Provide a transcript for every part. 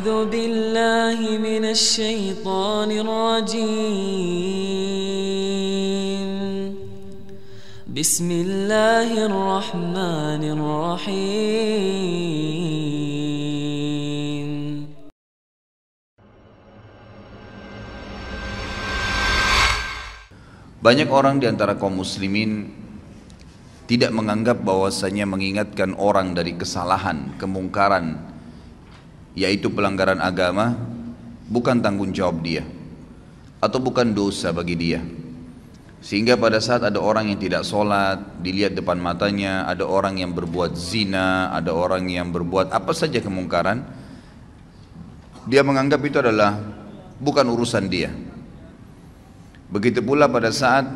أعوذ بالله من الشيطان الرجيم بسم الله الرحمن الرحيم Banyak orang di antara kaum muslimin tidak menganggap bahwasanya mengingatkan orang dari kesalahan, kemungkaran, yaitu pelanggaran agama, bukan tanggung jawab dia atau bukan dosa bagi dia. Sehingga pada saat ada orang yang tidak sholat, dilihat depan matanya, ada orang yang berbuat zina, ada orang yang berbuat apa saja kemungkaran, dia menganggap itu adalah bukan urusan dia. Begitu pula pada saat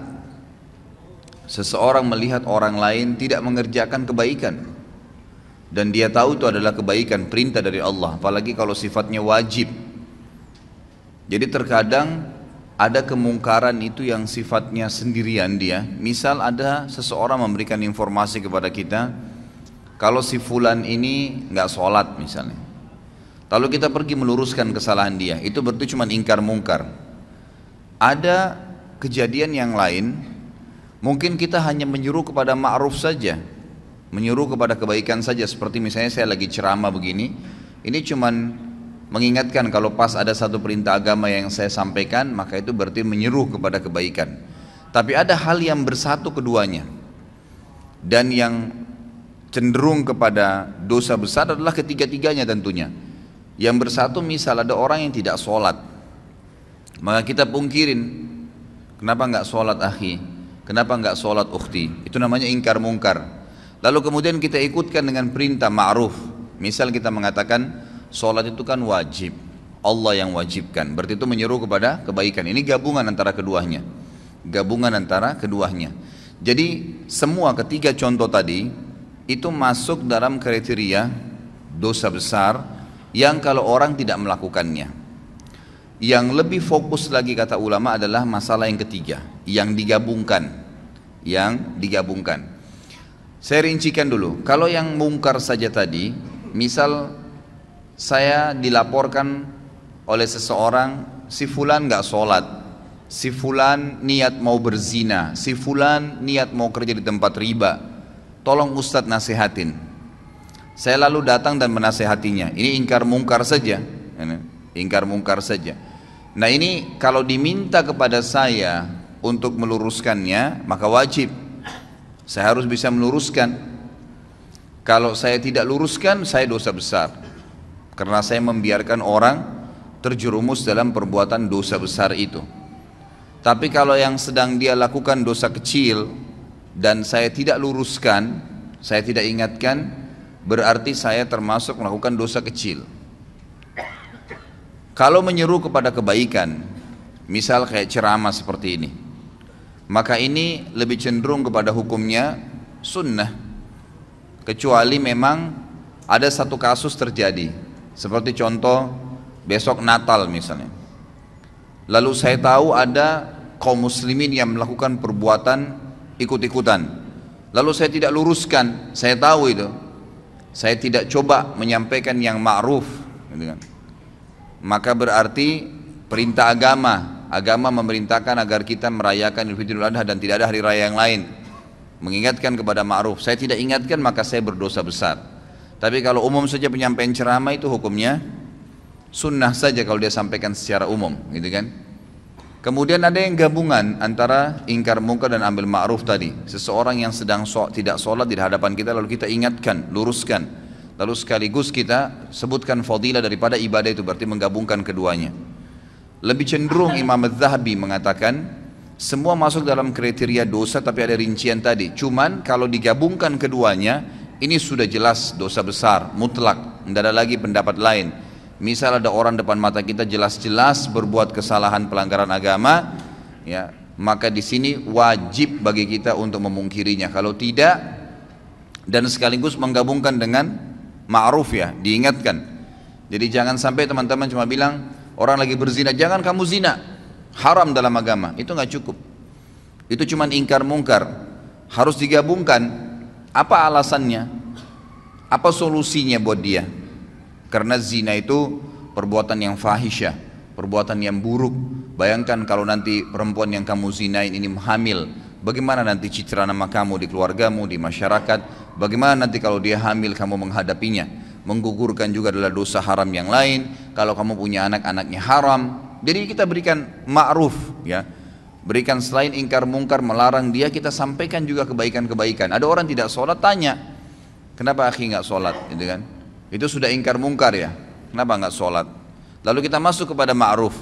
seseorang melihat orang lain tidak mengerjakan kebaikan dan dia tahu itu adalah kebaikan perintah dari Allah. Apalagi kalau sifatnya wajib. Jadi terkadang ada kemungkaran itu yang sifatnya sendirian dia. Misal ada seseorang memberikan informasi kepada kita kalau si fulan ini nggak sholat misalnya. Lalu kita pergi meluruskan kesalahan dia. Itu berarti cuma ingkar mungkar. Ada kejadian yang lain Mungkin kita hanya menyuruh kepada ma'ruf saja, menyuruh kepada kebaikan saja seperti misalnya saya lagi ceramah begini, ini cuman mengingatkan kalau pas ada satu perintah agama yang saya sampaikan, maka itu berarti menyuruh kepada kebaikan. Tapi ada hal yang bersatu keduanya. Dan yang cenderung kepada dosa besar adalah ketiga-tiganya tentunya. Yang bersatu misal ada orang yang tidak sholat. Maka kita pungkirin. Kenapa nggak sholat akhi? Kenapa enggak sholat ukhti? Itu namanya ingkar mungkar. Lalu kemudian kita ikutkan dengan perintah ma'ruf. Misal kita mengatakan sholat itu kan wajib. Allah yang wajibkan. Berarti itu menyeru kepada kebaikan. Ini gabungan antara keduanya. Gabungan antara keduanya. Jadi semua ketiga contoh tadi itu masuk dalam kriteria dosa besar yang kalau orang tidak melakukannya. Yang lebih fokus lagi kata ulama adalah masalah yang ketiga, yang digabungkan, yang digabungkan. Saya rincikan dulu. Kalau yang mungkar saja tadi, misal saya dilaporkan oleh seseorang, si fulan nggak sholat, si fulan niat mau berzina, si fulan niat mau kerja di tempat riba. Tolong Ustadz nasihatin. Saya lalu datang dan menasehatinya. Ini ingkar mungkar saja. Ingkar mungkar saja. Nah ini kalau diminta kepada saya untuk meluruskannya maka wajib saya harus bisa meluruskan. Kalau saya tidak luruskan saya dosa besar. Karena saya membiarkan orang terjerumus dalam perbuatan dosa besar itu. Tapi kalau yang sedang dia lakukan dosa kecil dan saya tidak luruskan saya tidak ingatkan berarti saya termasuk melakukan dosa kecil. Kalau menyeru kepada kebaikan, misal kayak ceramah seperti ini, maka ini lebih cenderung kepada hukumnya sunnah. Kecuali memang ada satu kasus terjadi, seperti contoh besok Natal misalnya. Lalu saya tahu ada kaum muslimin yang melakukan perbuatan ikut-ikutan. Lalu saya tidak luruskan, saya tahu itu. Saya tidak coba menyampaikan yang ma'ruf, gitu kan maka berarti perintah agama agama memerintahkan agar kita merayakan Idul Fitri Adha dan tidak ada hari raya yang lain. Mengingatkan kepada ma'ruf saya tidak ingatkan maka saya berdosa besar. Tapi kalau umum saja penyampaian ceramah itu hukumnya sunnah saja kalau dia sampaikan secara umum gitu kan? Kemudian ada yang gabungan antara ingkar mungkar dan ambil ma'ruf tadi. Seseorang yang sedang so tidak sholat di hadapan kita lalu kita ingatkan luruskan. Lalu sekaligus kita sebutkan fadilah daripada ibadah itu berarti menggabungkan keduanya. Lebih cenderung Imam Az-Zahabi mengatakan semua masuk dalam kriteria dosa tapi ada rincian tadi. Cuman kalau digabungkan keduanya ini sudah jelas dosa besar, mutlak, tidak ada lagi pendapat lain. Misal ada orang depan mata kita jelas-jelas berbuat kesalahan pelanggaran agama, ya, maka di sini wajib bagi kita untuk memungkirinya. Kalau tidak dan sekaligus menggabungkan dengan ma'ruf ya, diingatkan. Jadi jangan sampai teman-teman cuma bilang orang lagi berzina, jangan kamu zina. Haram dalam agama, itu nggak cukup. Itu cuma ingkar mungkar. Harus digabungkan. Apa alasannya? Apa solusinya buat dia? Karena zina itu perbuatan yang fahisyah, perbuatan yang buruk. Bayangkan kalau nanti perempuan yang kamu zinain ini hamil, bagaimana nanti citra nama kamu di keluargamu, di masyarakat, bagaimana nanti kalau dia hamil kamu menghadapinya. Menggugurkan juga adalah dosa haram yang lain, kalau kamu punya anak-anaknya haram. Jadi kita berikan ma'ruf ya. Berikan selain ingkar mungkar melarang dia kita sampaikan juga kebaikan-kebaikan. Ada orang tidak sholat tanya, kenapa akhi nggak sholat, gitu kan? Itu sudah ingkar mungkar ya. Kenapa nggak sholat? Lalu kita masuk kepada ma'ruf.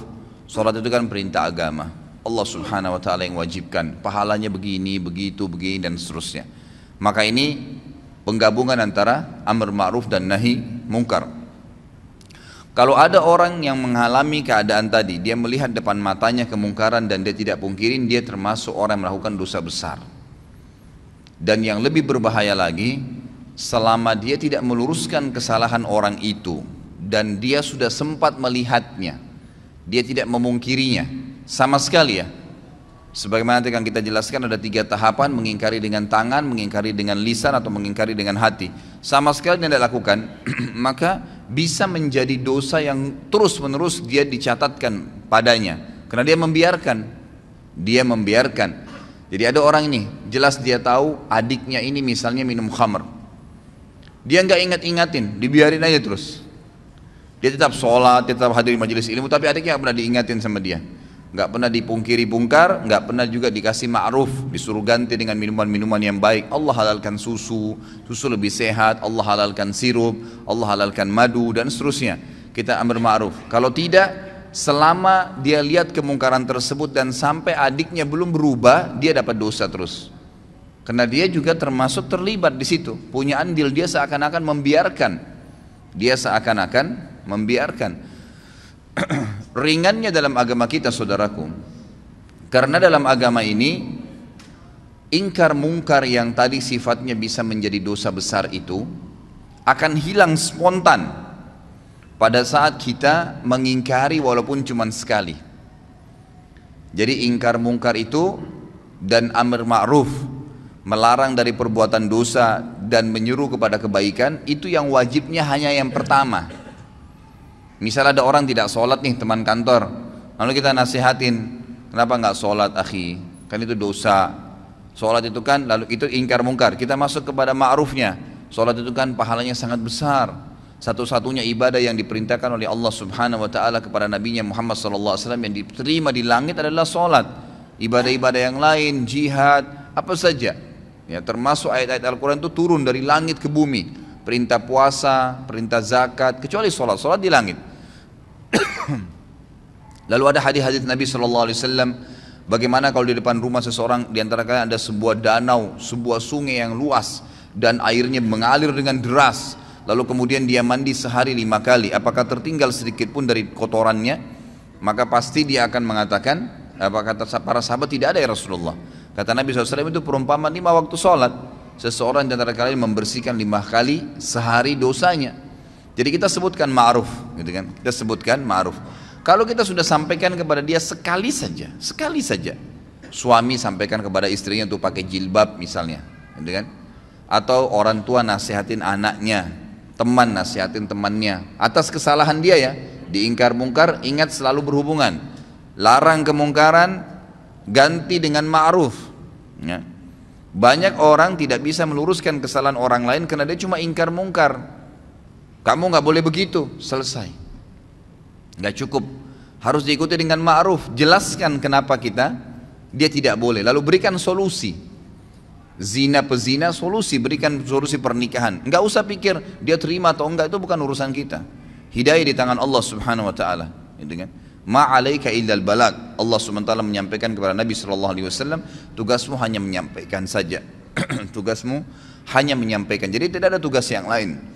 Sholat itu kan perintah agama. Allah subhanahu wa ta'ala yang wajibkan. Pahalanya begini, begitu, begini dan seterusnya. Maka ini penggabungan antara amr ma'ruf dan nahi mungkar. Kalau ada orang yang mengalami keadaan tadi, dia melihat depan matanya kemungkaran dan dia tidak pungkirin, dia termasuk orang yang melakukan dosa besar. Dan yang lebih berbahaya lagi, selama dia tidak meluruskan kesalahan orang itu dan dia sudah sempat melihatnya, dia tidak memungkirinya sama sekali ya. Sebagaimana nanti akan kita jelaskan ada tiga tahapan mengingkari dengan tangan, mengingkari dengan lisan atau mengingkari dengan hati. Sama sekali tidak lakukan, maka bisa menjadi dosa yang terus menerus dia dicatatkan padanya. Karena dia membiarkan, dia membiarkan. Jadi ada orang ini, jelas dia tahu adiknya ini misalnya minum khamr. Dia nggak ingat-ingatin, dibiarin aja terus. Dia tetap sholat, tetap hadir di majelis ilmu, tapi adiknya nggak pernah diingatin sama dia. Nggak pernah dipungkiri bungkar, nggak pernah juga dikasih ma'ruf, disuruh ganti dengan minuman-minuman yang baik. Allah halalkan susu, susu lebih sehat, Allah halalkan sirup, Allah halalkan madu, dan seterusnya. Kita ambil ma'ruf. Kalau tidak, selama dia lihat kemungkaran tersebut dan sampai adiknya belum berubah, dia dapat dosa terus. Karena dia juga termasuk terlibat di situ, punya andil dia seakan-akan membiarkan, dia seakan-akan membiarkan. Ringannya dalam agama kita, saudaraku, karena dalam agama ini ingkar mungkar yang tadi sifatnya bisa menjadi dosa besar itu akan hilang spontan pada saat kita mengingkari walaupun cuma sekali. Jadi ingkar mungkar itu dan amr ma'ruf melarang dari perbuatan dosa dan menyuruh kepada kebaikan itu yang wajibnya hanya yang pertama misal ada orang tidak sholat nih teman kantor. Lalu kita nasihatin kenapa nggak sholat akhi? Kan itu dosa. Sholat itu kan lalu itu ingkar mungkar. Kita masuk kepada ma'rufnya. Sholat itu kan pahalanya sangat besar. Satu-satunya ibadah yang diperintahkan oleh Allah subhanahu wa ta'ala kepada nabinya Muhammad sallallahu alaihi wasallam yang diterima di langit adalah sholat. Ibadah-ibadah yang lain jihad apa saja. Ya, termasuk ayat-ayat Al-Quran itu turun dari langit ke bumi. Perintah puasa, perintah zakat, kecuali sholat. Sholat di langit. Lalu ada hadis-hadis Nabi Shallallahu Alaihi Wasallam bagaimana kalau di depan rumah seseorang di antara kalian ada sebuah danau, sebuah sungai yang luas dan airnya mengalir dengan deras. Lalu kemudian dia mandi sehari lima kali. Apakah tertinggal sedikit pun dari kotorannya? Maka pasti dia akan mengatakan, apa kata para sahabat tidak ada ya Rasulullah. Kata Nabi SAW itu perumpamaan lima waktu sholat. Seseorang di antara kalian membersihkan lima kali sehari dosanya. Jadi kita sebutkan ma'ruf, gitu kan? Kita sebutkan ma'ruf. Kalau kita sudah sampaikan kepada dia sekali saja, sekali saja. Suami sampaikan kepada istrinya untuk pakai jilbab misalnya, gitu kan? Atau orang tua nasihatin anaknya, teman nasihatin temannya atas kesalahan dia ya. Diingkar mungkar, ingat selalu berhubungan. Larang kemungkaran, ganti dengan ma'ruf ya. banyak orang tidak bisa meluruskan kesalahan orang lain karena dia cuma ingkar mungkar kamu nggak boleh begitu. Selesai. Nggak cukup. Harus diikuti dengan ma'ruf. Jelaskan kenapa kita dia tidak boleh. Lalu berikan solusi. Zina pezina solusi. Berikan solusi pernikahan. Nggak usah pikir dia terima atau enggak itu bukan urusan kita. Hidayah di tangan Allah subhanahu wa ta'ala. Gitu kan? Ma'alaika illal balag Allah SWT menyampaikan kepada Nabi SAW tugasmu hanya menyampaikan saja. Tugasmu hanya menyampaikan. Jadi tidak ada tugas yang lain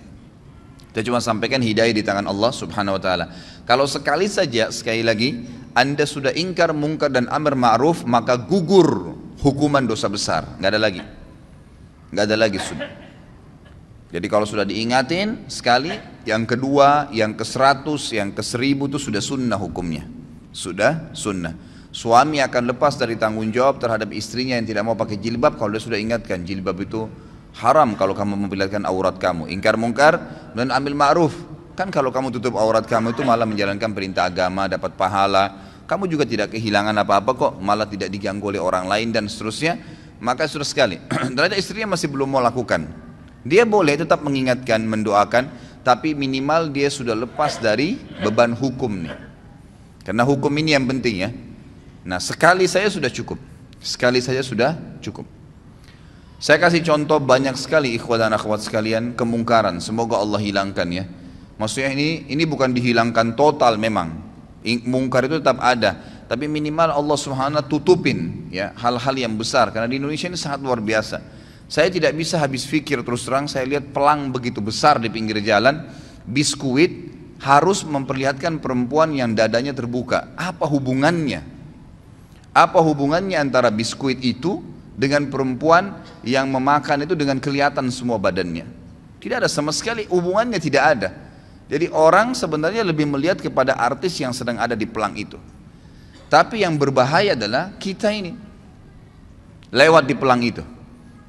kita cuma sampaikan hidayah di tangan Allah Subhanahu wa taala. Kalau sekali saja sekali lagi Anda sudah ingkar mungkar dan amar ma'ruf maka gugur hukuman dosa besar, nggak ada lagi. nggak ada lagi sudah. Jadi kalau sudah diingatin sekali, yang kedua, yang ke seratus, yang ke seribu itu sudah sunnah hukumnya. Sudah sunnah. Suami akan lepas dari tanggung jawab terhadap istrinya yang tidak mau pakai jilbab kalau dia sudah ingatkan jilbab itu haram kalau kamu memperlihatkan aurat kamu. Ingkar mungkar dan ambil ma'ruf. Kan kalau kamu tutup aurat kamu itu malah menjalankan perintah agama, dapat pahala. Kamu juga tidak kehilangan apa-apa kok, malah tidak diganggu oleh orang lain dan seterusnya. Maka sudah sekali. Ternyata istrinya masih belum mau lakukan. Dia boleh tetap mengingatkan, mendoakan, tapi minimal dia sudah lepas dari beban hukum nih. Karena hukum ini yang penting ya. Nah sekali saya sudah cukup. Sekali saja sudah cukup. Saya kasih contoh banyak sekali ikhwat dan akhwat sekalian kemungkaran. Semoga Allah hilangkan ya. Maksudnya ini ini bukan dihilangkan total memang. Mungkar itu tetap ada, tapi minimal Allah Subhanahu tutupin ya hal-hal yang besar karena di Indonesia ini sangat luar biasa. Saya tidak bisa habis pikir terus terang saya lihat pelang begitu besar di pinggir jalan, biskuit harus memperlihatkan perempuan yang dadanya terbuka. Apa hubungannya? Apa hubungannya antara biskuit itu dengan perempuan yang memakan itu dengan kelihatan semua badannya. Tidak ada sama sekali hubungannya tidak ada. Jadi orang sebenarnya lebih melihat kepada artis yang sedang ada di pelang itu. Tapi yang berbahaya adalah kita ini lewat di pelang itu.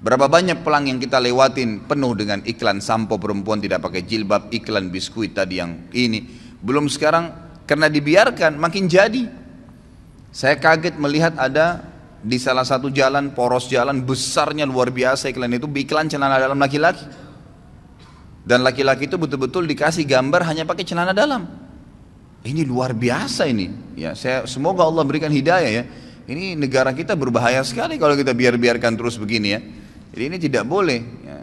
Berapa banyak pelang yang kita lewatin penuh dengan iklan sampo perempuan tidak pakai jilbab, iklan biskuit tadi yang ini. Belum sekarang karena dibiarkan makin jadi. Saya kaget melihat ada di salah satu jalan poros jalan besarnya luar biasa iklan itu iklan celana dalam laki-laki. Dan laki-laki itu betul-betul dikasih gambar hanya pakai celana dalam. Ini luar biasa ini. Ya saya semoga Allah berikan hidayah ya. Ini negara kita berbahaya sekali kalau kita biar-biarkan terus begini ya. Jadi ini tidak boleh. Ya,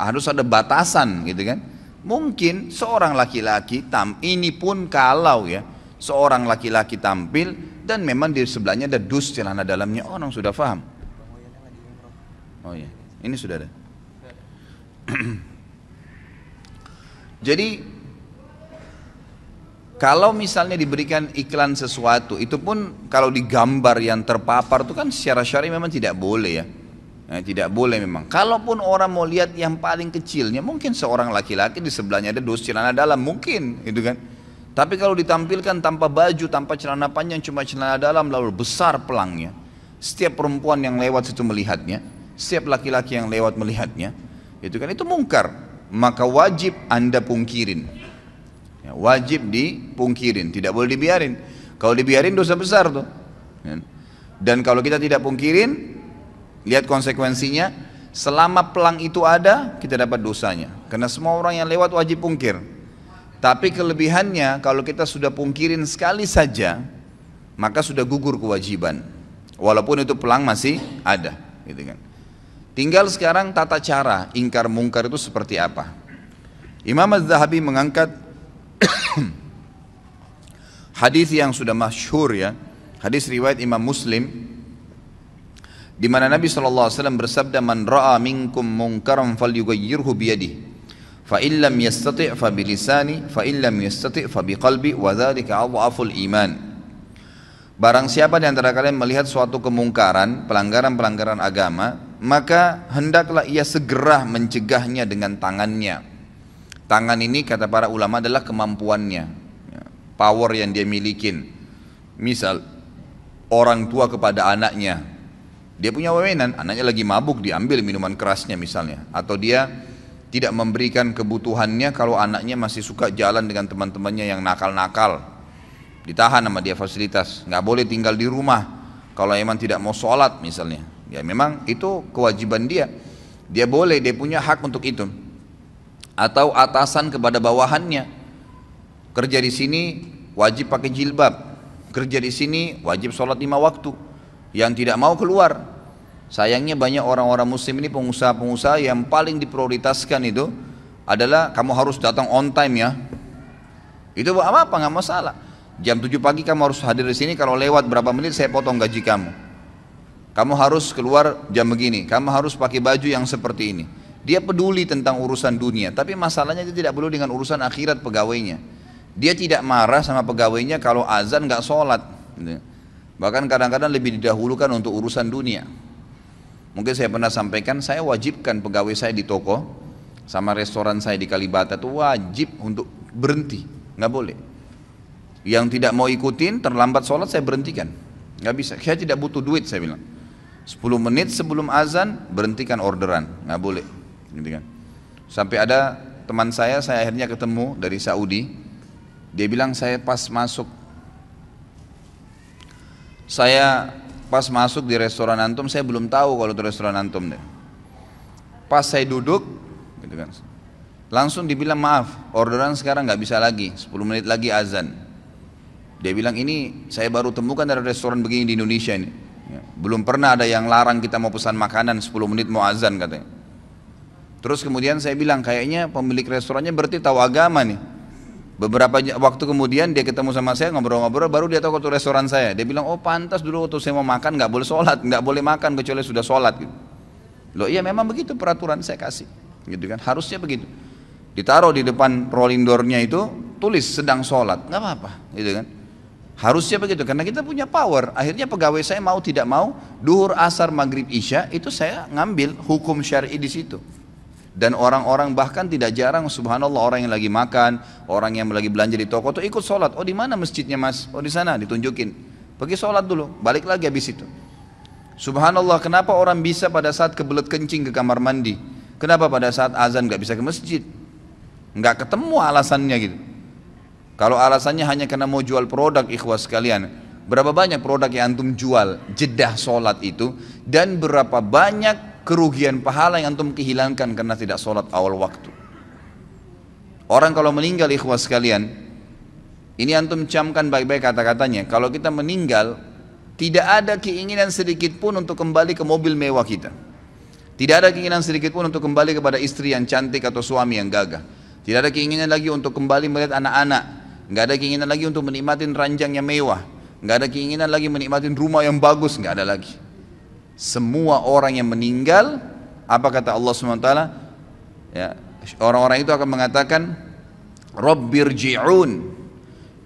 harus ada batasan gitu kan. Mungkin seorang laki-laki tam ini pun kalau ya seorang laki-laki tampil dan memang di sebelahnya ada dus celana dalamnya. Orang sudah paham oh iya. Ini sudah ada. Jadi kalau misalnya diberikan iklan sesuatu itu pun kalau digambar yang terpapar itu kan secara syari memang tidak boleh ya. Nah, tidak boleh memang. Kalaupun orang mau lihat yang paling kecilnya, mungkin seorang laki-laki di sebelahnya ada dus celana dalam, mungkin, gitu kan? Tapi kalau ditampilkan tanpa baju, tanpa celana panjang, cuma celana dalam, lalu besar pelangnya. Setiap perempuan yang lewat situ melihatnya, setiap laki-laki yang lewat melihatnya, itu kan itu mungkar. Maka wajib anda pungkirin. Ya, wajib dipungkirin, tidak boleh dibiarin. Kalau dibiarin dosa besar tuh. Ya. Dan kalau kita tidak pungkirin, lihat konsekuensinya. Selama pelang itu ada, kita dapat dosanya. Karena semua orang yang lewat wajib pungkir. Tapi kelebihannya kalau kita sudah pungkirin sekali saja, maka sudah gugur kewajiban. Walaupun itu pelang masih ada, gitu kan. Tinggal sekarang tata cara ingkar mungkar itu seperti apa. Imam Az-Zahabi mengangkat hadis yang sudah masyhur ya, hadis riwayat Imam Muslim di mana Nabi SAW bersabda man ra'a minkum munkaran falyughayyirhu biyadihi fa illam yastati' fa bilisani fa illam yastati' fa biqalbi wa dzalika iman Barang siapa di antara kalian melihat suatu kemungkaran, pelanggaran-pelanggaran agama, maka hendaklah ia segera mencegahnya dengan tangannya. Tangan ini kata para ulama adalah kemampuannya, ya, power yang dia milikin. Misal orang tua kepada anaknya, dia punya wewenang, anaknya lagi mabuk diambil minuman kerasnya misalnya, atau dia tidak memberikan kebutuhannya kalau anaknya masih suka jalan dengan teman-temannya yang nakal-nakal. Ditahan sama dia fasilitas. Nggak boleh tinggal di rumah kalau emang tidak mau sholat misalnya. Ya memang itu kewajiban dia. Dia boleh dia punya hak untuk itu. Atau atasan kepada bawahannya. Kerja di sini wajib pakai jilbab. Kerja di sini wajib sholat lima waktu. Yang tidak mau keluar Sayangnya banyak orang-orang muslim ini pengusaha-pengusaha yang paling diprioritaskan itu adalah kamu harus datang on time ya. Itu apa apa nggak masalah. Jam 7 pagi kamu harus hadir di sini kalau lewat berapa menit saya potong gaji kamu. Kamu harus keluar jam begini, kamu harus pakai baju yang seperti ini. Dia peduli tentang urusan dunia, tapi masalahnya dia tidak peduli dengan urusan akhirat pegawainya. Dia tidak marah sama pegawainya kalau azan nggak sholat. Bahkan kadang-kadang lebih didahulukan untuk urusan dunia. Mungkin saya pernah sampaikan, saya wajibkan pegawai saya di toko sama restoran saya di Kalibata itu wajib untuk berhenti, nggak boleh. Yang tidak mau ikutin terlambat sholat saya berhentikan, nggak bisa. Saya tidak butuh duit saya bilang. 10 menit sebelum azan berhentikan orderan, nggak boleh, gitu kan. Sampai ada teman saya, saya akhirnya ketemu dari Saudi. Dia bilang saya pas masuk, saya pas masuk di restoran antum, saya belum tahu kalau itu restoran antum deh. Pas saya duduk, gitu kan, langsung dibilang maaf, orderan sekarang nggak bisa lagi, 10 menit lagi azan. Dia bilang ini saya baru temukan dari restoran begini di Indonesia ini. Ya, belum pernah ada yang larang kita mau pesan makanan 10 menit mau azan katanya. Terus kemudian saya bilang kayaknya pemilik restorannya berarti tahu agama nih. Beberapa waktu kemudian dia ketemu sama saya ngobrol-ngobrol baru dia tahu waktu restoran saya. Dia bilang oh pantas dulu waktu saya mau makan nggak boleh sholat, nggak boleh makan kecuali sudah sholat. Gitu. Loh iya memang begitu peraturan saya kasih, gitu kan? Harusnya begitu. Ditaruh di depan rolling doornya itu tulis sedang sholat, nggak apa-apa, gitu kan? Harusnya begitu karena kita punya power. Akhirnya pegawai saya mau tidak mau duhur asar maghrib isya itu saya ngambil hukum syari di situ. Dan orang-orang bahkan tidak jarang subhanallah orang yang lagi makan, orang yang lagi belanja di toko tuh ikut sholat. Oh di mana masjidnya mas? Oh di sana ditunjukin. Pergi sholat dulu, balik lagi habis itu. Subhanallah kenapa orang bisa pada saat kebelet kencing ke kamar mandi? Kenapa pada saat azan nggak bisa ke masjid? Nggak ketemu alasannya gitu. Kalau alasannya hanya karena mau jual produk ikhwas sekalian, berapa banyak produk yang antum jual jedah sholat itu dan berapa banyak kerugian pahala yang antum kehilangkan karena tidak sholat awal waktu. Orang kalau meninggal ikhwas sekalian, ini antum camkan baik-baik kata-katanya. Kalau kita meninggal, tidak ada keinginan sedikit pun untuk kembali ke mobil mewah kita. Tidak ada keinginan sedikit pun untuk kembali kepada istri yang cantik atau suami yang gagah. Tidak ada keinginan lagi untuk kembali melihat anak-anak. Nggak ada keinginan lagi untuk menikmati ranjang yang mewah. Nggak ada keinginan lagi menikmati rumah yang bagus. Nggak ada lagi semua orang yang meninggal apa kata Allah SWT ya orang-orang itu akan mengatakan Rabbirji'un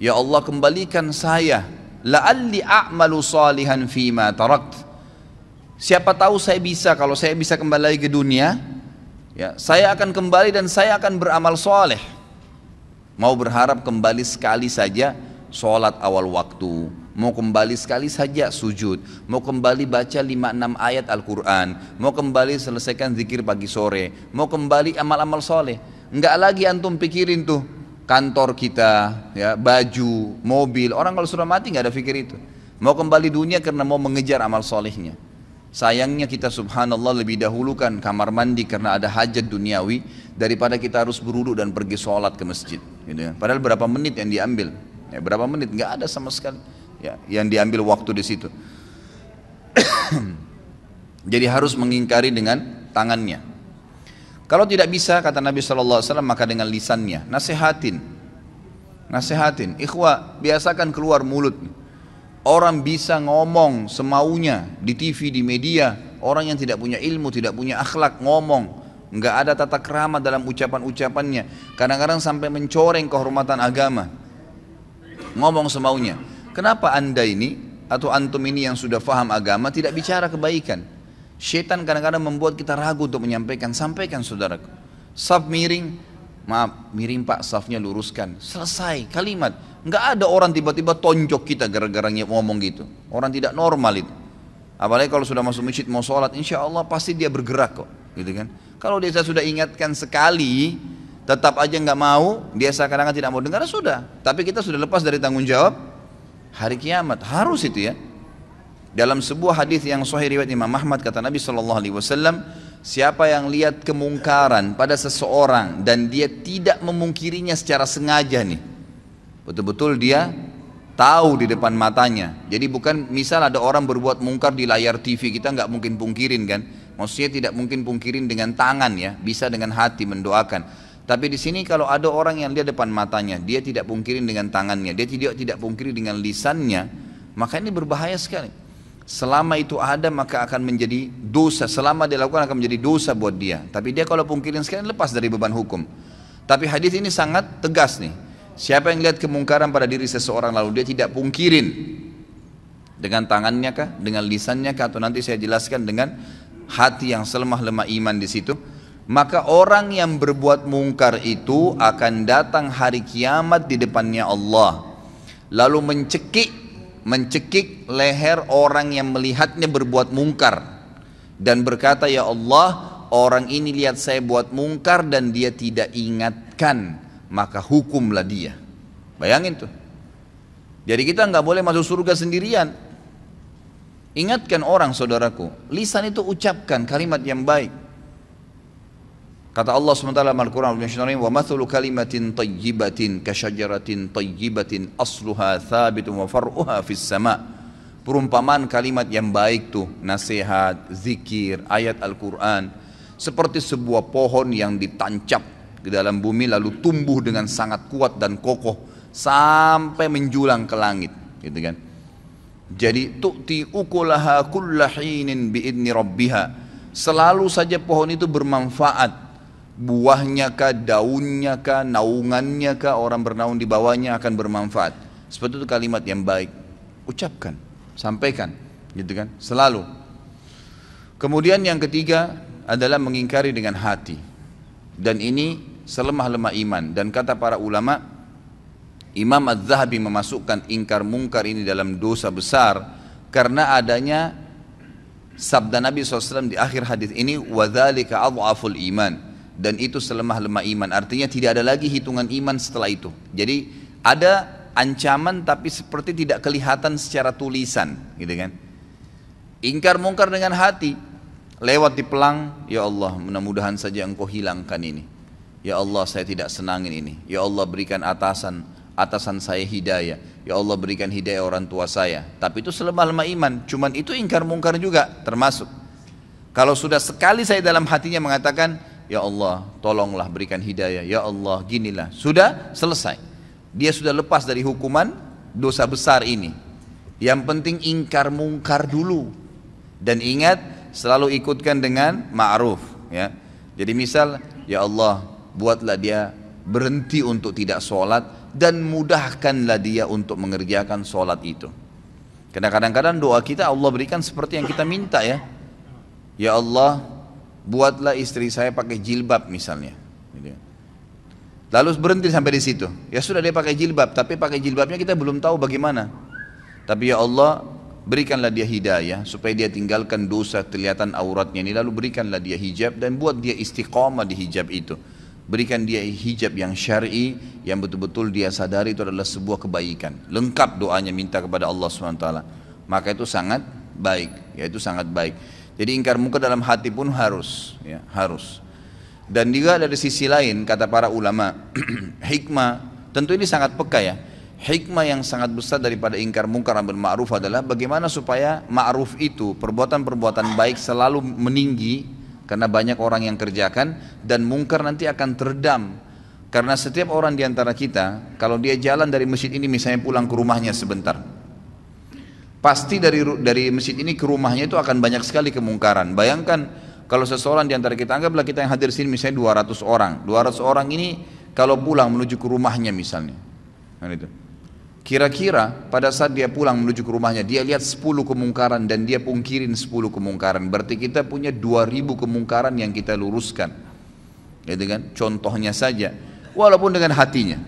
Ya Allah kembalikan saya. La'alli a'malu salihan fima tarakt. Siapa tahu saya bisa. Kalau saya bisa kembali ke dunia ya saya akan kembali dan saya akan beramal soleh. Mau berharap kembali sekali saja sholat awal waktu mau kembali sekali saja sujud, mau kembali baca 5-6 ayat Al-Quran, mau kembali selesaikan zikir pagi sore, mau kembali amal-amal soleh. Enggak lagi antum pikirin tuh kantor kita, ya baju, mobil. Orang kalau sudah mati nggak ada pikir itu. Mau kembali dunia karena mau mengejar amal solehnya. Sayangnya kita subhanallah lebih dahulukan kamar mandi karena ada hajat duniawi daripada kita harus beruduk dan pergi sholat ke masjid. Gitu ya. Padahal berapa menit yang diambil? Ya, berapa menit? Nggak ada sama sekali ya, yang diambil waktu di situ. Jadi harus mengingkari dengan tangannya. Kalau tidak bisa kata Nabi SAW maka dengan lisannya. Nasihatin. Nasihatin. Ikhwah biasakan keluar mulut. Orang bisa ngomong semaunya di TV, di media. Orang yang tidak punya ilmu, tidak punya akhlak ngomong. Enggak ada tata kerama dalam ucapan-ucapannya. Kadang-kadang sampai mencoreng kehormatan agama. Ngomong semaunya. Kenapa anda ini atau antum ini yang sudah faham agama tidak bicara kebaikan? Syaitan kadang-kadang membuat kita ragu untuk menyampaikan. Sampaikan saudaraku. Saf miring, maaf miring pak safnya luruskan. Selesai kalimat. Nggak ada orang tiba-tiba tonjok kita gara-gara ngomong gitu. Orang tidak normal itu. Apalagi kalau sudah masuk masjid mau sholat, insya Allah pasti dia bergerak kok, gitu kan? Kalau dia sudah ingatkan sekali, tetap aja nggak mau, dia seakan-akan tidak mau dengar sudah. Tapi kita sudah lepas dari tanggung jawab, hari kiamat. Harus itu ya. Dalam sebuah hadis yang sahih riwayat Imam Ahmad kata Nabi Shallallahu Alaihi Wasallam siapa yang lihat kemungkaran pada seseorang dan dia tidak memungkirinya secara sengaja nih betul-betul dia tahu di depan matanya. Jadi bukan misal ada orang berbuat mungkar di layar TV kita nggak mungkin pungkirin kan? Maksudnya tidak mungkin pungkirin dengan tangan ya bisa dengan hati mendoakan tapi di sini kalau ada orang yang lihat depan matanya, dia tidak pungkirin dengan tangannya, dia tidak tidak pungkiri dengan lisannya, maka ini berbahaya sekali. Selama itu ada maka akan menjadi dosa. Selama dia lakukan akan menjadi dosa buat dia. Tapi dia kalau pungkirin sekali lepas dari beban hukum. Tapi hadis ini sangat tegas nih. Siapa yang lihat kemungkaran pada diri seseorang lalu dia tidak pungkirin dengan tangannya kah, dengan lisannya kah, atau nanti saya jelaskan dengan hati yang selemah lemah iman di situ maka orang yang berbuat mungkar itu akan datang hari kiamat di depannya Allah lalu mencekik mencekik leher orang yang melihatnya berbuat mungkar dan berkata ya Allah orang ini lihat saya buat mungkar dan dia tidak ingatkan, maka hukumlah dia. Bayangin tuh. Jadi kita nggak boleh masuk surga sendirian. Ingatkan orang saudaraku, lisan itu ucapkan kalimat yang baik. Kata Allah SWT dalam Al-Quran wa mathulu kalimatin tayyibatin kasyajaratin tayyibatin asluha thabitun wa far'uha fis sama' Perumpamaan kalimat yang baik tuh, nasihat, zikir, ayat Al-Quran. Seperti sebuah pohon yang ditancap di dalam bumi lalu tumbuh dengan sangat kuat dan kokoh sampai menjulang ke langit. Gitu kan. Jadi tu'ti ukulaha kullahinin biidni rabbiha. Selalu saja pohon itu bermanfaat. Buahnya kah, daunnya kah, naungannya kah, orang bernaung di bawahnya akan bermanfaat. Seperti itu kalimat yang baik. Ucapkan sampaikan gitu kan? Selalu. Kemudian yang ketiga adalah mengingkari dengan hati. Dan ini selemah-lemah iman. Dan kata para ulama Imam Az-Zahabi memasukkan ingkar mungkar ini dalam dosa besar karena adanya sabda Nabi SAW di akhir hadis ini wadzalika adhaful iman dan itu selemah-lemah iman. Artinya tidak ada lagi hitungan iman setelah itu. Jadi ada ancaman tapi seperti tidak kelihatan secara tulisan gitu kan? Ingkar mungkar dengan hati. Lewat di pelang ya Allah mudah-mudahan saja engkau hilangkan ini. Ya Allah saya tidak senangin ini. Ya Allah berikan atasan atasan saya hidayah. Ya Allah berikan hidayah orang tua saya. Tapi itu selemah-lemah iman. Cuman itu ingkar mungkar juga termasuk. Kalau sudah sekali saya dalam hatinya mengatakan ya Allah tolonglah berikan hidayah ya Allah ginilah sudah selesai dia sudah lepas dari hukuman dosa besar ini. Yang penting ingkar mungkar dulu. Dan ingat selalu ikutkan dengan ma'ruf ya. Jadi misal ya Allah buatlah dia berhenti untuk tidak sholat dan mudahkanlah dia untuk mengerjakan sholat itu. Karena kadang-kadang doa kita Allah berikan seperti yang kita minta ya. Ya Allah buatlah istri saya pakai jilbab misalnya. Gitu. Ya. Lalu berhenti sampai di situ. Ya sudah dia pakai jilbab, tapi pakai jilbabnya kita belum tahu bagaimana. Tapi ya Allah, berikanlah dia hidayah supaya dia tinggalkan dosa kelihatan auratnya ini lalu berikanlah dia hijab dan buat dia istiqamah di hijab itu. Berikan dia hijab yang syar'i yang betul-betul dia sadari itu adalah sebuah kebaikan. Lengkap doanya minta kepada Allah SWT. Maka itu sangat baik, ya itu sangat baik. Jadi ingkar muka dalam hati pun harus, ya harus. Dan juga dari sisi lain kata para ulama hikmah tentu ini sangat peka ya. Hikmah yang sangat besar daripada ingkar mungkar amar ma'ruf adalah bagaimana supaya ma'ruf itu perbuatan-perbuatan baik selalu meninggi karena banyak orang yang kerjakan dan mungkar nanti akan teredam karena setiap orang di antara kita kalau dia jalan dari masjid ini misalnya pulang ke rumahnya sebentar pasti dari dari masjid ini ke rumahnya itu akan banyak sekali kemungkaran bayangkan kalau seseorang di antara kita anggaplah kita yang hadir sini misalnya 200 orang. 200 orang ini kalau pulang menuju ke rumahnya misalnya. Kan itu. Kira-kira pada saat dia pulang menuju ke rumahnya dia lihat 10 kemungkaran dan dia pungkirin 10 kemungkaran. Berarti kita punya 2000 kemungkaran yang kita luruskan. Gitu kan? Contohnya saja walaupun dengan hatinya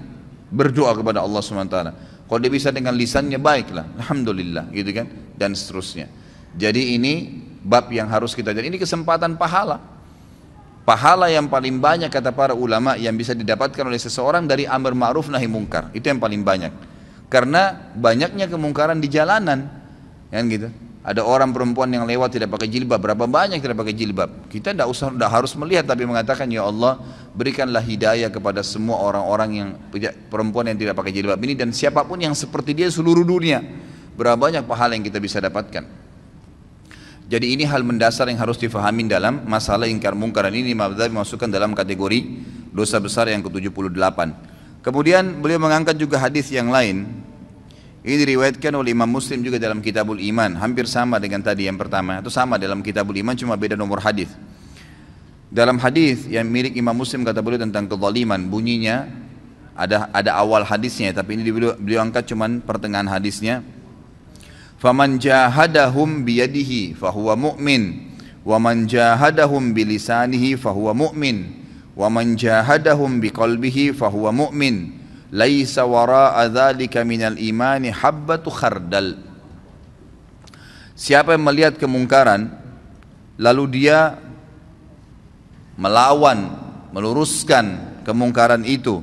berdoa kepada Allah SWT. Kalau dia bisa dengan lisannya baiklah, alhamdulillah gitu kan? Dan seterusnya. Jadi ini bab yang harus kita jadi ini kesempatan pahala. Pahala yang paling banyak kata para ulama yang bisa didapatkan oleh seseorang dari amar ma'ruf nahi mungkar. Itu yang paling banyak. Karena banyaknya kemungkaran di jalanan. Kan gitu ada orang perempuan yang lewat tidak pakai jilbab. Berapa banyak tidak pakai jilbab? Kita tidak usah tidak harus melihat tapi mengatakan ya Allah berikanlah hidayah kepada semua orang-orang yang perempuan yang tidak pakai jilbab ini dan siapa pun yang seperti dia seluruh dunia. Berapa banyak pahala yang kita bisa dapatkan? Jadi ini hal mendasar yang harus difahami dalam masalah ingkar mungkar. Ini Imam Ghazali masukkan dalam kategori dosa besar yang ke-78. Kemudian beliau mengangkat juga hadis yang lain. Ini diriwayatkan oleh Imam Muslim juga dalam Kitabul Iman, hampir sama dengan tadi yang pertama. Itu sama dalam Kitabul Iman cuma beda nomor hadis. Dalam hadis yang milik Imam Muslim kata beliau tentang kezaliman, bunyinya ada ada awal hadisnya tapi ini beliau, beliau angkat cuman pertengahan hadisnya. Faman jahadahum biyadihi fahuwa mu'min. Wa man jahadahum bilisanihi fahuwa mu'min. Wa man jahadahum biqalbihi fahuwa mu'min laisa wara'a dzalika minal imani habbatu khardal siapa yang melihat kemungkaran lalu dia melawan, meluruskan kemungkaran itu.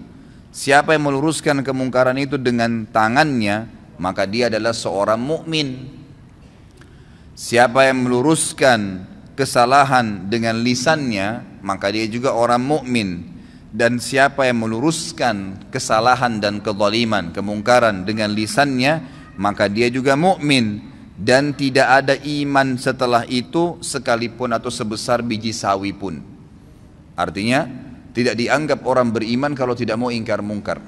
Siapa yang meluruskan kemungkaran itu dengan tangannya, maka dia adalah seorang mukmin. Siapa yang meluruskan kesalahan dengan lisannya, maka dia juga orang mukmin. Dan siapa yang meluruskan kesalahan dan kezaliman, kemungkaran dengan lisannya, maka dia juga mukmin dan tidak ada iman setelah itu sekalipun atau sebesar biji sawi pun. Artinya tidak dianggap orang beriman kalau tidak mau ingkar mungkar.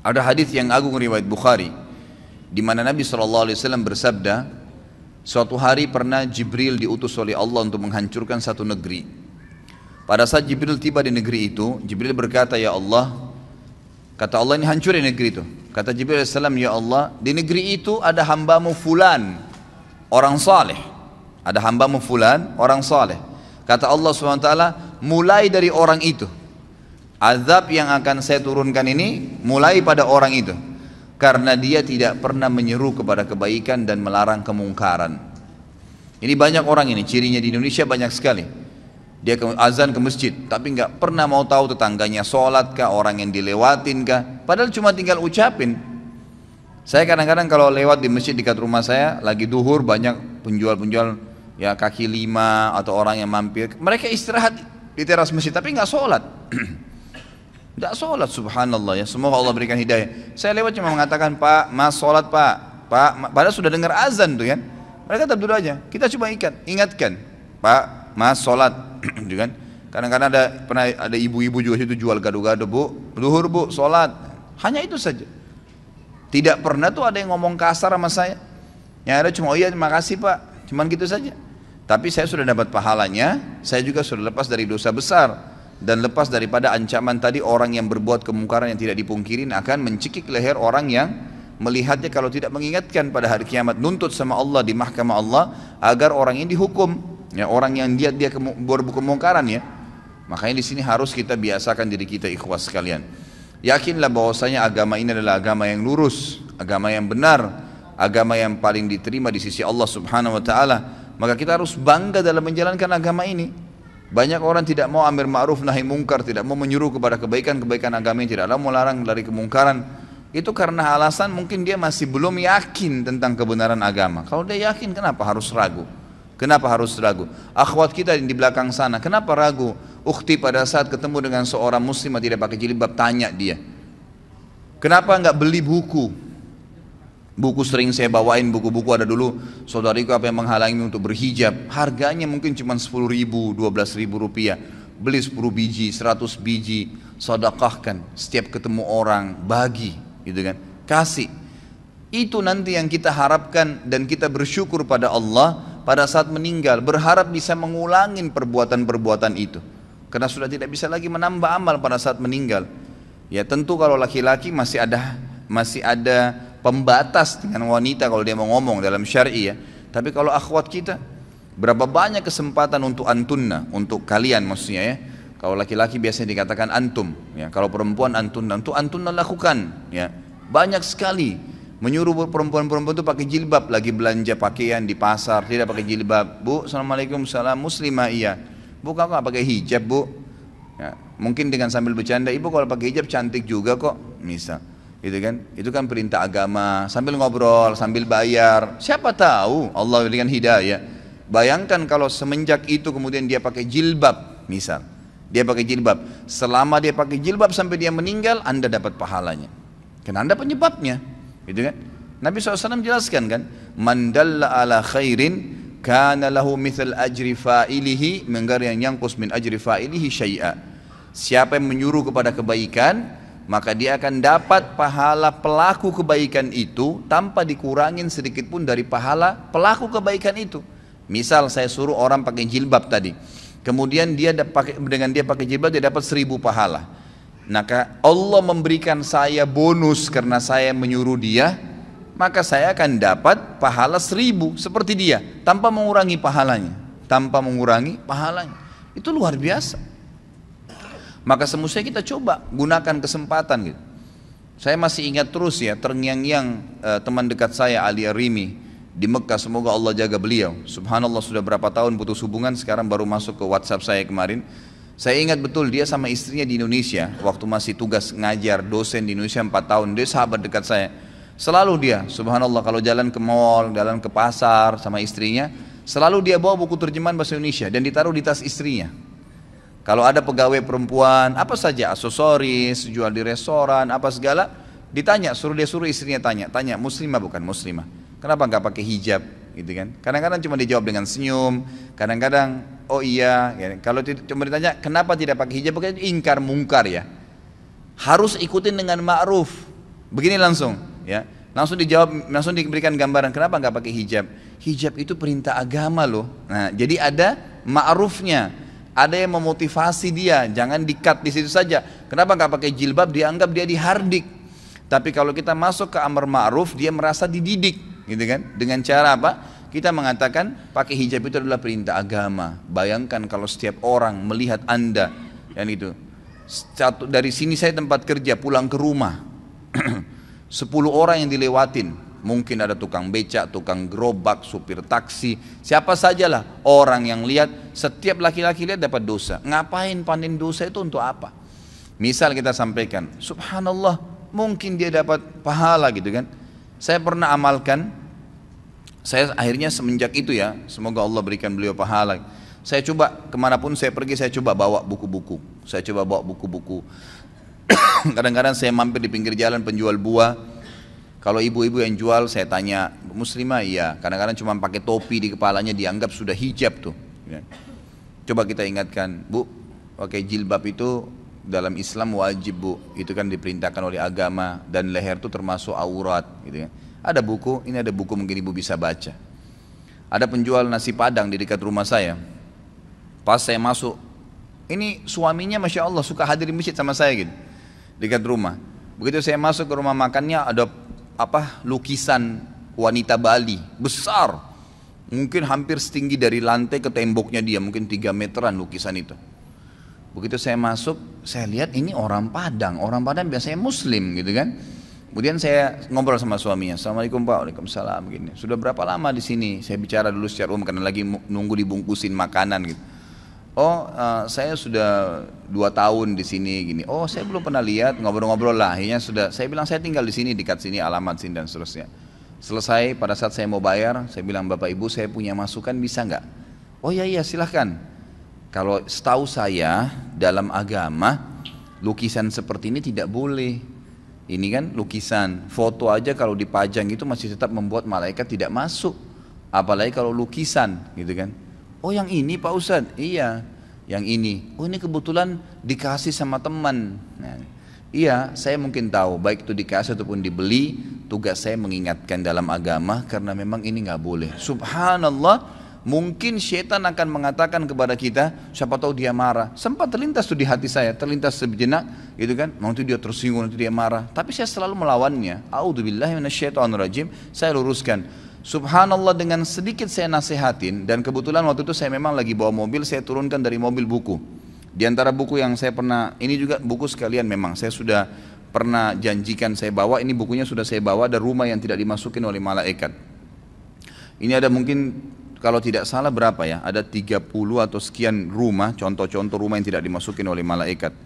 Ada hadis yang agung riwayat Bukhari di mana Nabi SAW bersabda, suatu hari pernah Jibril diutus oleh Allah untuk menghancurkan satu negeri. Pada saat Jibril tiba di negeri itu, Jibril berkata, Ya Allah, kata Allah ini hancurin negeri itu. Kata Jibril AS, Ya Allah, di negeri itu ada hambamu fulan, orang saleh. Ada hambamu fulan, orang saleh. Kata Allah SWT, mulai dari orang itu. Azab yang akan saya turunkan ini mulai pada orang itu. Karena dia tidak pernah menyeru kepada kebaikan dan melarang kemungkaran. Ini banyak orang ini, cirinya di Indonesia banyak sekali dia ke, azan ke masjid tapi nggak pernah mau tahu tetangganya sholat kah orang yang dilewatin kah. Padahal cuma tinggal ucapin. Saya kadang-kadang kalau lewat di masjid dekat rumah saya lagi duhur banyak penjual-penjual ya kaki lima atau orang yang mampir mereka istirahat di teras masjid tapi nggak sholat. Nggak sholat subhanallah ya. Semoga Allah berikan hidayah. Saya lewat cuma mengatakan pak mas sholat pak. Pak padahal sudah dengar azan tuh kan mereka tetap duduk aja. Kita coba ikat ingatkan pak mas sholat gitu kan? Kadang-kadang ada pernah ada ibu-ibu juga situ jual gado-gado bu. Luhur bu sholat. Hanya itu saja. Tidak pernah tuh ada yang ngomong kasar sama saya. Yang ada cuma oh iya terima kasih pak. Cuman gitu saja. Tapi saya sudah dapat pahalanya saya juga sudah lepas dari dosa besar. Dan lepas daripada ancaman tadi orang yang berbuat kemungkaran yang tidak dipungkirin akan mencekik leher orang yang melihatnya kalau tidak mengingatkan pada hari kiamat. Nuntut sama Allah di mahkamah Allah agar orang ini dihukum ya orang yang dia dia berbuku kemungkaran ya. Makanya di sini harus kita biasakan diri kita ikhwas sekalian. Yakinlah bahwasanya agama ini adalah agama yang lurus agama yang benar agama yang paling diterima di sisi Allah subhanahu wa ta'ala. Maka kita harus bangga dalam menjalankan agama ini. Banyak orang tidak mau amir ma'ruf nahi mungkar tidak mau menyuruh kepada kebaikan-kebaikan agama yang tidak mau melarang dari kemungkaran. Itu karena alasan mungkin dia masih belum yakin tentang kebenaran agama. Kalau dia yakin kenapa harus ragu Kenapa harus ragu? Akhwat kita di belakang sana, kenapa ragu? Ukti pada saat ketemu dengan seorang muslimah tidak pakai jilbab, tanya dia. Kenapa enggak beli buku? Buku sering saya bawain, buku-buku ada dulu. Saudariku apa yang menghalangi untuk berhijab? Harganya mungkin cuma 10 ribu, 12 ribu rupiah. Beli 10 biji, 100 biji, sodakahkan. Setiap ketemu orang, bagi. gitu kan? Kasih. Itu nanti yang kita harapkan dan kita bersyukur pada Allah pada saat meninggal berharap bisa mengulangi perbuatan-perbuatan itu. Karena sudah tidak bisa lagi menambah amal pada saat meninggal. Ya tentu kalau laki-laki masih ada masih ada pembatas dengan wanita kalau dia mau ngomong dalam syari ya. Tapi kalau akhwat kita berapa banyak kesempatan untuk antunna untuk kalian maksudnya ya. Kalau laki-laki biasanya dikatakan antum ya. Kalau perempuan antunna untuk antunna lakukan ya. Banyak sekali menyuruh perempuan-perempuan itu pakai jilbab lagi belanja pakaian di pasar tidak pakai jilbab. Bu assalamualaikum salam muslimah iya. Bu kau nggak pakai hijab bu? Ya, mungkin dengan sambil bercanda ibu kalau pakai hijab cantik juga kok. Misal itu kan? Itu kan perintah agama. Sambil ngobrol sambil bayar. Siapa tahu Allah berikan hidayah. Bayangkan kalau semenjak itu kemudian dia pakai jilbab misal. Dia pakai jilbab. Selama dia pakai jilbab sampai dia meninggal anda dapat pahalanya. Karena anda penyebabnya Gitu kan? Nabi SAW jelaskan kan, "Man dalla ala khairin kana lahu mithal ajri fa'ilihi menggar yang yangkus min ajri fa'ilihi syai'a." Siapa yang menyuruh kepada kebaikan, maka dia akan dapat pahala pelaku kebaikan itu tanpa dikurangin sedikit pun dari pahala pelaku kebaikan itu. Misal saya suruh orang pakai jilbab tadi, kemudian dia dengan dia pakai jilbab dia dapat seribu pahala maka Allah memberikan saya bonus karena saya menyuruh dia maka saya akan dapat pahala seribu seperti dia tanpa mengurangi pahalanya tanpa mengurangi pahalanya. Itu luar biasa. Maka semestinya kita coba gunakan kesempatan gitu. Saya masih ingat terus ya terngiang-ngiang uh, teman dekat saya Ali Arimi di Mekah. Semoga Allah jaga beliau. Subhanallah sudah berapa tahun putus hubungan sekarang baru masuk ke WhatsApp saya kemarin saya ingat betul dia sama istrinya di Indonesia. Waktu masih tugas ngajar dosen di Indonesia 4 tahun dia sahabat dekat saya. Selalu dia subhanallah kalau jalan ke mall jalan ke pasar sama istrinya selalu dia bawa buku terjemahan bahasa Indonesia dan ditaruh di tas istrinya. Kalau ada pegawai perempuan apa saja aksesoris jual di restoran apa segala ditanya suruh dia suruh istrinya tanya tanya muslimah bukan muslimah? Kenapa nggak pakai hijab? Gitu kan. Kadang-kadang cuma dijawab dengan senyum kadang-kadang oh iya ya. kalau cuma ditanya kenapa tidak pakai hijab? Pakai ingkar mungkar ya. Harus ikutin dengan ma'ruf. Begini langsung ya. Langsung dijawab langsung diberikan gambaran kenapa nggak pakai hijab? Hijab itu perintah agama loh. Nah jadi ada ma'rufnya. Ada yang memotivasi dia. Jangan dikat di situ saja. Kenapa nggak pakai jilbab? Dianggap dia dihardik. Tapi kalau kita masuk ke amar ma'ruf, dia merasa dididik, gitu kan? Dengan cara apa? Kita mengatakan pakai hijab itu adalah perintah agama. Bayangkan kalau setiap orang melihat Anda dan itu. Satu, dari sini saya tempat kerja, pulang ke rumah. Sepuluh orang yang dilewatin. Mungkin ada tukang becak, tukang gerobak, supir taksi, siapa sajalah orang yang lihat, setiap laki-laki lihat dapat dosa. Ngapain panen dosa itu untuk apa? Misal kita sampaikan, subhanallah, mungkin dia dapat pahala gitu kan. Saya pernah amalkan, saya akhirnya semenjak itu ya, semoga Allah berikan beliau pahala. Saya coba ke mana pun saya pergi, saya coba bawa buku-buku. Saya coba bawa buku-buku. Kadang-kadang saya mampir di pinggir jalan penjual buah. Kalau ibu-ibu yang jual, saya tanya, muslimah iya. Kadang-kadang cuma pakai topi di kepalanya dianggap sudah hijab tuh. Ya. Coba kita ingatkan, bu, pakai jilbab itu dalam Islam wajib bu itu kan diperintahkan oleh agama dan leher itu termasuk aurat gitu kan ada buku ini ada buku mungkin ibu bisa baca. Ada penjual nasi padang di dekat rumah saya. Pas saya masuk ini suaminya masya Allah suka hadir di masjid sama saya gitu. Dekat rumah. Begitu saya masuk ke rumah makannya ada apa lukisan wanita Bali. Besar. Mungkin hampir setinggi dari lantai ke temboknya dia. Mungkin 3 meteran lukisan itu. Begitu saya masuk, saya lihat ini orang Padang. Orang Padang biasanya Muslim gitu kan. Kemudian saya ngobrol sama suaminya, Assalamualaikum Pak, Waalaikumsalam begini. Sudah berapa lama di sini? Saya bicara dulu secara umum karena lagi nunggu dibungkusin makanan gitu. Oh, uh, saya sudah dua tahun di sini gini. Oh, saya belum pernah lihat ngobrol-ngobrol lah. Akhirnya sudah. Saya bilang saya tinggal di sini dekat sini alamat sini dan seterusnya. Selesai pada saat saya mau bayar, saya bilang Bapak Ibu saya punya masukan bisa nggak? Oh iya iya silahkan. Kalau setahu saya dalam agama lukisan seperti ini tidak boleh. Ini kan lukisan, foto aja kalau dipajang itu masih tetap membuat malaikat tidak masuk. Apalagi kalau lukisan gitu kan. Oh yang ini Pak Ustadz, iya yang ini. Oh ini kebetulan dikasih sama teman. Nah, iya saya mungkin tahu baik itu dikasih ataupun dibeli. Tugas saya mengingatkan dalam agama karena memang ini nggak boleh. Subhanallah Mungkin syaitan akan mengatakan kepada kita, siapa tahu dia marah. Sempat terlintas tuh di hati saya, terlintas sejenak, gitu kan. Nanti dia tersinggung, nanti dia marah. Tapi saya selalu melawannya. rajim. Saya luruskan. Subhanallah dengan sedikit saya nasihatin dan kebetulan waktu itu saya memang lagi bawa mobil, saya turunkan dari mobil buku. Di antara buku yang saya pernah, ini juga buku sekalian memang saya sudah pernah janjikan saya bawa, ini bukunya sudah saya bawa ada rumah yang tidak dimasukin oleh malaikat. Ini ada mungkin kalau tidak salah berapa ya? Ada 30 atau sekian rumah, contoh-contoh rumah yang tidak dimasukin oleh malaikat.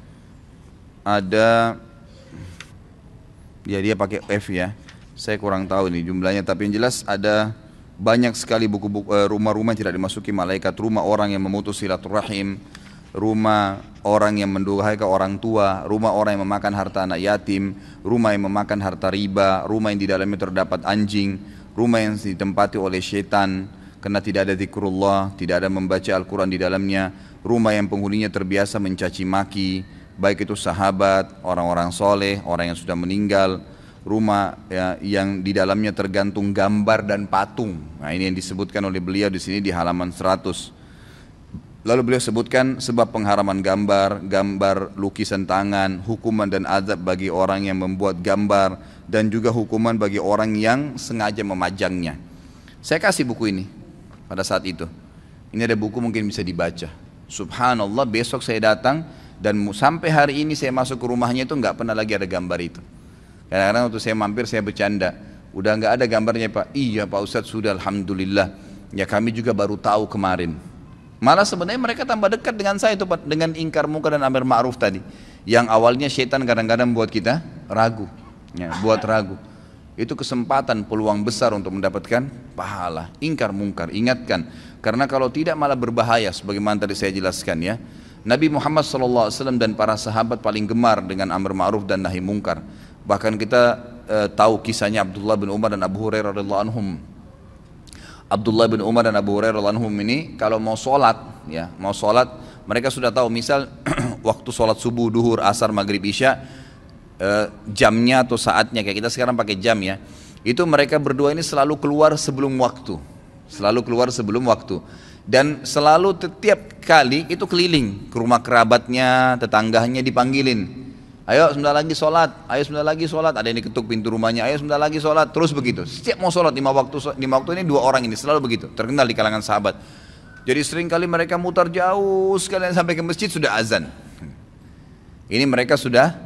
Ada ya dia pakai F ya. Saya kurang tahu ini jumlahnya tapi yang jelas ada banyak sekali buku-buku eh, rumah-rumah yang tidak dimasuki malaikat, rumah orang yang memutus silaturahim, rumah orang yang mendurhaka orang tua, rumah orang yang memakan harta anak yatim, rumah yang memakan harta riba, rumah yang di dalamnya terdapat anjing, rumah yang ditempati oleh setan, karena tidak ada zikrullah, tidak ada membaca Al-Quran di dalamnya, rumah yang penghuninya terbiasa mencaci maki, baik itu sahabat, orang-orang soleh, orang yang sudah meninggal, rumah ya, yang di dalamnya tergantung gambar dan patung. Nah ini yang disebutkan oleh beliau di sini di halaman 100. Lalu beliau sebutkan sebab pengharaman gambar, gambar lukisan tangan, hukuman dan azab bagi orang yang membuat gambar, dan juga hukuman bagi orang yang sengaja memajangnya. Saya kasih buku ini, pada saat itu. Ini ada buku mungkin bisa dibaca. Subhanallah besok saya datang dan sampai hari ini saya masuk ke rumahnya itu nggak pernah lagi ada gambar itu. Kadang-kadang waktu saya mampir saya bercanda. Udah nggak ada gambarnya Pak. Iya Pak Ustadz sudah Alhamdulillah. Ya kami juga baru tahu kemarin. Malah sebenarnya mereka tambah dekat dengan saya itu Pak. Dengan ingkar muka dan amir ma'ruf tadi. Yang awalnya syaitan kadang-kadang buat kita ragu. Ya, buat ragu. Itu kesempatan peluang besar untuk mendapatkan pahala. Ingkar mungkar, ingatkan. Karena kalau tidak malah berbahaya sebagaimana tadi saya jelaskan ya. Nabi Muhammad SAW dan para sahabat paling gemar dengan amr ma'ruf dan nahi mungkar. Bahkan kita e, tahu kisahnya Abdullah bin Umar dan Abu Hurairah radhiyallahu anhum. Abdullah bin Umar dan Abu Hurairah radhiyallahu anhum ini kalau mau sholat ya mau sholat mereka sudah tahu misal waktu sholat subuh, duhur, asar, maghrib, isya e, jamnya atau saatnya kayak kita sekarang pakai jam ya itu mereka berdua ini selalu keluar sebelum waktu selalu keluar sebelum waktu. Dan selalu setiap kali itu keliling ke rumah kerabatnya tetangganya dipanggilin. Ayo sebentar lagi sholat ayo sebentar lagi sholat. Ada yang diketuk pintu rumahnya ayo sebentar lagi sholat. Terus begitu setiap mau sholat lima waktu lima waktu ini dua orang ini selalu begitu terkenal di kalangan sahabat. Jadi sering kali mereka mutar jauh sekalian sampai ke masjid sudah azan. Ini mereka sudah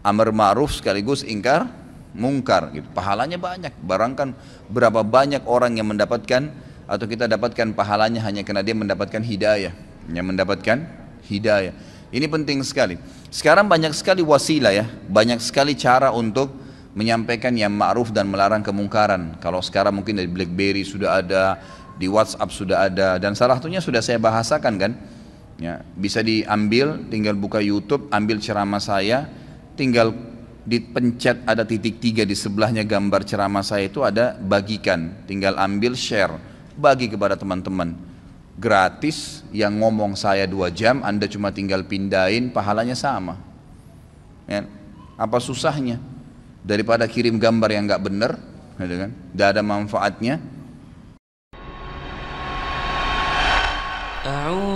amar ma'ruf sekaligus ingkar mungkar gitu. Pahalanya banyak. Barangkan berapa banyak orang yang mendapatkan atau kita dapatkan pahalanya hanya karena dia mendapatkan hidayah, yang mendapatkan hidayah. Ini penting sekali. Sekarang banyak sekali wasilah ya, banyak sekali cara untuk menyampaikan yang ma'ruf dan melarang kemungkaran. Kalau sekarang mungkin dari BlackBerry sudah ada, di WhatsApp sudah ada, dan salah satunya sudah saya bahasakan kan. Ya, bisa diambil, tinggal buka YouTube, ambil ceramah saya, tinggal dipencet ada titik tiga di sebelahnya gambar ceramah saya itu ada bagikan. Tinggal ambil share bagi kepada teman-teman. Gratis yang ngomong saya dua jam anda cuma tinggal pindahin pahalanya sama. Ya. apa susahnya? Daripada kirim gambar yang nggak benar gitu kan? Tidak ada manfaatnya